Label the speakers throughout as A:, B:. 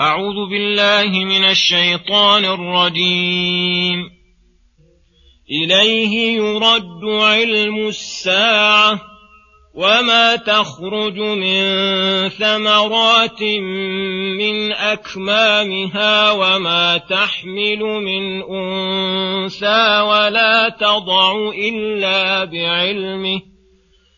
A: أعوذ بالله من الشيطان الرجيم. إليه يرد علم الساعة وما تخرج من ثمرات من أكمامها وما تحمل من أنثى ولا تضع إلا بعلمه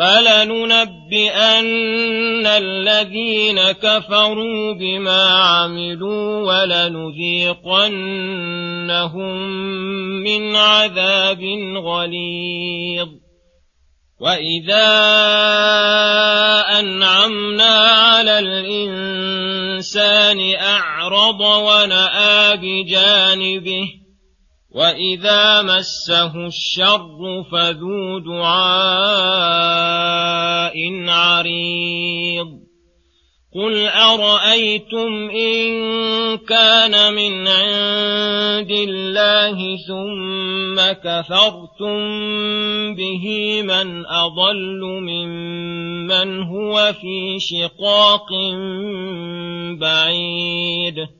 A: فلننبئن الذين كفروا بما عملوا ولنذيقنهم من عذاب غليظ واذا انعمنا على الانسان اعرض وناى بجانبه واذا مسه الشر فذو دعاء عريض قل ارايتم ان كان من عند الله ثم كفرتم به من اضل ممن هو في شقاق بعيد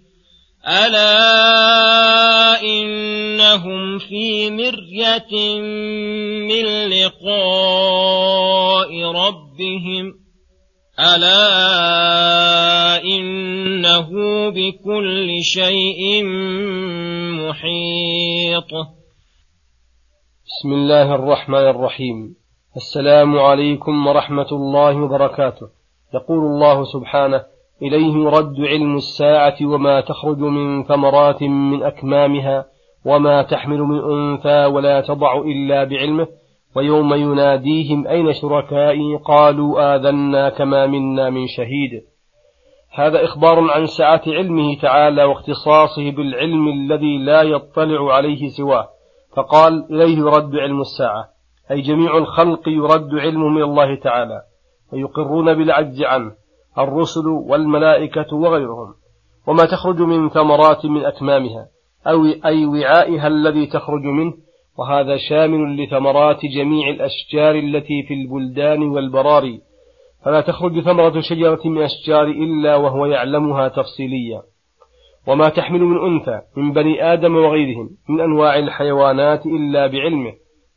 A: ألا إنهم في مرية من لقاء ربهم ألا إنه بكل شيء محيط
B: بسم الله الرحمن الرحيم. السلام عليكم ورحمة الله وبركاته. يقول الله سبحانه إليه يرد علم الساعة وما تخرج من ثمرات من أكمامها وما تحمل من أنثى ولا تضع إلا بعلمه ويوم يناديهم أين شركائي؟ قالوا آذنا كما منا من شهيد. هذا إخبار عن سعة علمه تعالى واختصاصه بالعلم الذي لا يطلع عليه سواه. فقال إليه يرد علم الساعة أي جميع الخلق يرد علمه من الله تعالى ويقرون بالعجز عنه. الرسل والملائكة وغيرهم وما تخرج من ثمرات من أكمامها أو أي وعائها الذي تخرج منه وهذا شامل لثمرات جميع الأشجار التي في البلدان والبراري فلا تخرج ثمرة شجرة من أشجار إلا وهو يعلمها تفصيليا. وما تحمل من أنثى من بني آدم وغيرهم من أنواع الحيوانات إلا بعلمه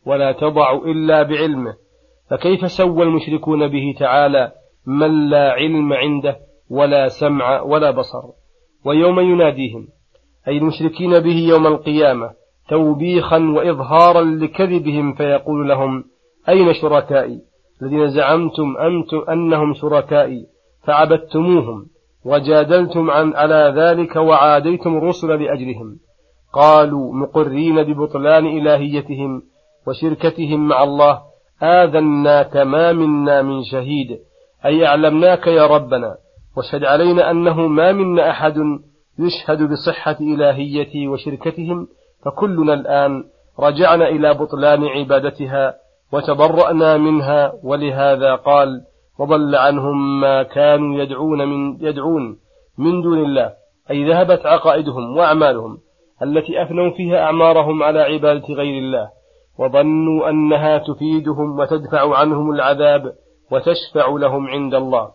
B: ولا تضع إلا بعلمه. فكيف سوى المشركون به تعالى من لا علم عنده ولا سمع ولا بصر. ويوم يناديهم أي المشركين به يوم القيامة توبيخا وإظهارا لكذبهم فيقول لهم أين شركائي؟ الذين زعمتم أنتم أنهم شركائي فعبدتموهم وجادلتم عن على ذلك وعاديتم الرسل لأجلهم. قالوا مقرين ببطلان إلهيتهم وشركتهم مع الله آذناك ما منا من شهيد. أي أعلمناك يا ربنا واشهد علينا أنه ما منا أحد يشهد بصحة إلهيتي وشركتهم فكلنا الآن رجعنا إلى بطلان عبادتها وتبرأنا منها ولهذا قال وضل عنهم ما كانوا يدعون من يدعون من دون الله أي ذهبت عقائدهم وأعمالهم التي أفنوا فيها أعمارهم على عبادة غير الله وظنوا أنها تفيدهم وتدفع عنهم العذاب وتشفع لهم عند الله.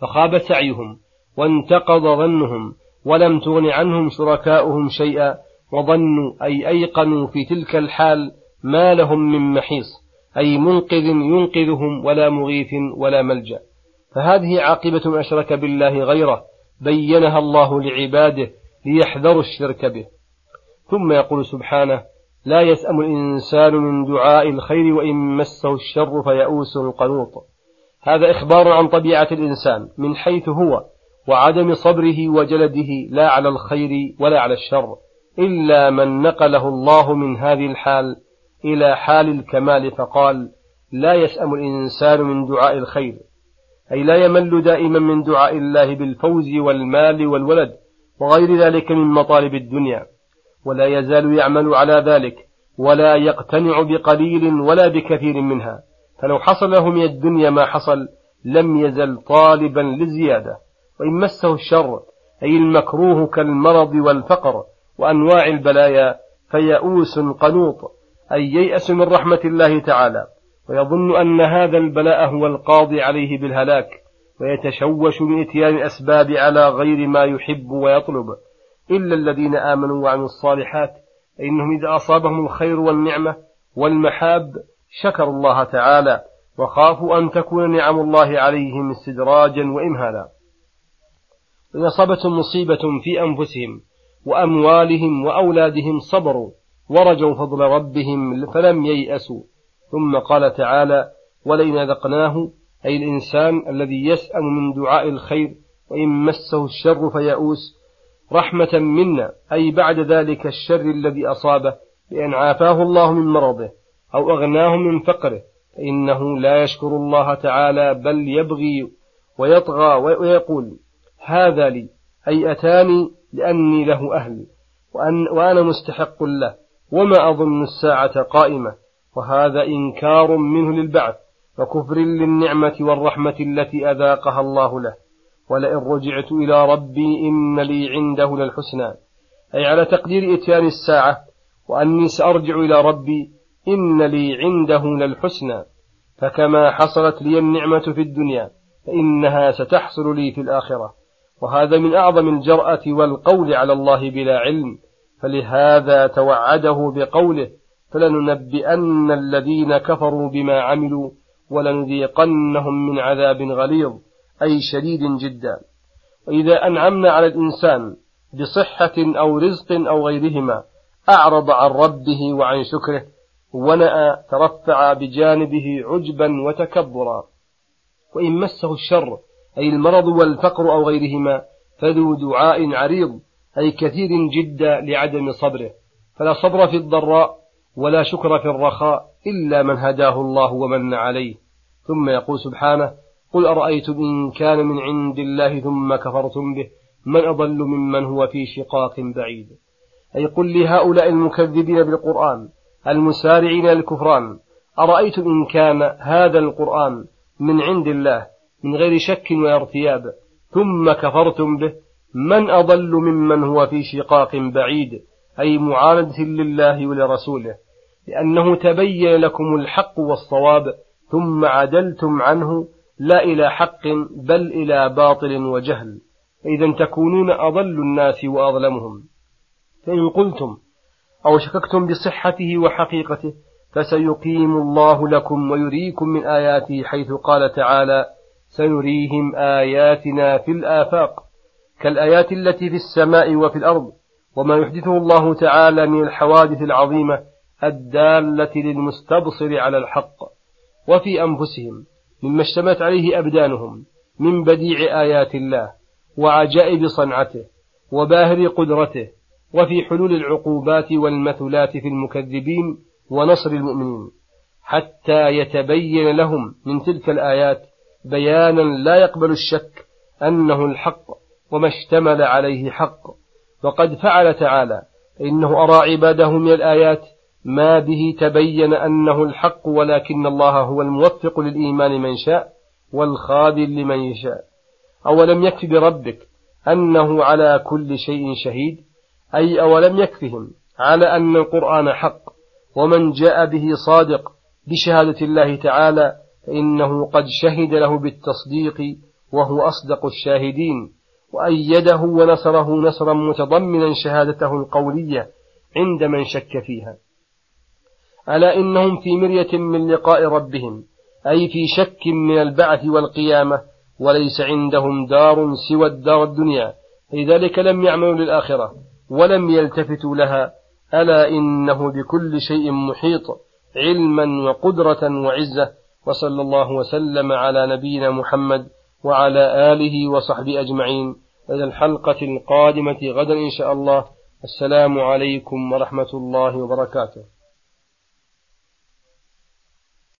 B: فخاب سعيهم وانتقض ظنهم ولم تغن عنهم شركاؤهم شيئا وظنوا أي أيقنوا في تلك الحال ما لهم من محيص أي منقذ ينقذهم ولا مغيث ولا ملجأ. فهذه عاقبة أشرك بالله غيره بينها الله لعباده ليحذروا الشرك به. ثم يقول سبحانه لا يسأم الإنسان من دعاء الخير وإن مسه الشر فيئوس قنوط هذا إخبار عن طبيعة الإنسان من حيث هو وعدم صبره وجلده لا على الخير ولا على الشر إلا من نقله الله من هذه الحال إلى حال الكمال فقال لا يسأم الإنسان من دعاء الخير. أي لا يمل دائما من دعاء الله بالفوز والمال والولد وغير ذلك من مطالب الدنيا. ولا يزال يعمل على ذلك ولا يقتنع بقليل ولا بكثير منها. فلو حصل له من الدنيا ما حصل لم يزل طالبا للزيادة. وإن مسه الشر أي المكروه كالمرض والفقر وأنواع البلايا فيئوس قنوط أي ييأس من رحمة الله تعالى. ويظن أن هذا البلاء هو القاضي عليه بالهلاك ويتشوش من إتيان الأسباب على غير ما يحب ويطلب. إلا الذين آمنوا وعملوا الصالحات فإنهم إذا أصابهم الخير والنعمة والمحاب شكروا الله تعالى وخافوا أن تكون نعم الله عليهم استدراجا وإمهالا. إن أصابتهم مصيبة في أنفسهم وأموالهم وأولادهم صبروا ورجوا فضل ربهم فلم ييأسوا. ثم قال تعالى ولئن أذقناه أي الإنسان الذي يسأل من دعاء الخير وإن مسه الشر فيئوس رحمة منا أي بعد ذلك الشر الذي أصابه بأن عافاه الله من مرضه أو أغناه من فقره. فإنه لا يشكر الله تعالى بل يبغي ويطغى ويقول هذا لي أي أتاني لأني له أهل وأن وأنا مستحق له وما أظن الساعة قائمة. وهذا إنكار منه للبعث وكفر للنعمة والرحمة التي أذاقها الله له. ولئن رجعت إلى ربي إن لي عنده للحسنى. أي على تقدير إتيان الساعة وأني سأرجع إلى ربي إن لي عنده للحسنى. فكما حصلت لي النعمة في الدنيا فإنها ستحصل لي في الآخرة. وهذا من أعظم الجرأة والقول على الله بلا علم. فلهذا توعده بقوله فلننبئن الذين كفروا بما عملوا ولنذيقنهم من عذاب غليظ. أي شديد جدا. وإذا أنعمنا على الإنسان بصحة أو رزق أو غيرهما أعرض عن ربه وعن شكره ونأى ترفع بجانبه عجبا وتكبرا. وإن مسه الشر أي المرض والفقر أو غيرهما فذو دعاء عريض أي كثير جدا لعدم صبره. فلا صبر في الضراء ولا شكر في الرخاء إلا من هداه الله ومن عليه. ثم يقول سبحانه قل أرأيتم إن كان من عند الله ثم كفرتم به من أضل ممن هو في شقاق بعيد. أي قل لهؤلاء المكذبين بالقرآن المسارعين للكفران أرأيتم إن كان هذا القرآن من عند الله من غير شك وارتياب ثم كفرتم به من أضل ممن هو في شقاق بعيد أي معاندة لله ولرسوله لأنه تبين لكم الحق والصواب ثم عدلتم عنه لا إلى حق بل إلى باطل وجهل. فإذا تكونون أضل الناس وأظلمهم. فإن قلتم أو شككتم بصحته وحقيقته فسيقيم الله لكم ويريكم من آياته حيث قال تعالى سنريهم آياتنا في الآفاق كالآيات التي في السماء وفي الأرض وما يحدثه الله تعالى من الحوادث العظيمة الدالة للمستبصر على الحق وفي أنفسهم. مما اشتمت عليه أبدانهم من بديع آيات الله وعجائب صنعته وباهر قدرته وفي حلول العقوبات والمثلات في المكذبين ونصر المؤمنين حتى يتبين لهم من تلك الآيات بيانا لا يقبل الشك أنه الحق وما اشتمل عليه حق. وقد فعل تعالى إنه أرى عباده من الآيات ما به تبين أنه الحق ولكن الله هو الموفق للإيمان من شاء والخاذل لمن يشاء. أولم يكف بربك أنه على كل شيء شهيد؟ أي أولم يكفهم على أن القرآن حق ومن جاء به صادق بشهادة الله تعالى فإنه قد شهد له بالتصديق وهو أصدق الشاهدين. وأيده ونصره نصرا متضمنا شهادته القولية عند من شك فيها. ألا إنهم في مرية من لقاء ربهم أي في شك من البعث والقيامة وليس عندهم دار سوى الدار الدنيا لذلك لم يعملوا للآخرة ولم يلتفتوا لها ألا إنه بكل شيء محيط علما وقدرة وعزة وصلى الله وسلم على نبينا محمد وعلى آله وصحبه أجمعين إلى الحلقة القادمة غدا إن شاء الله السلام عليكم ورحمة الله وبركاته.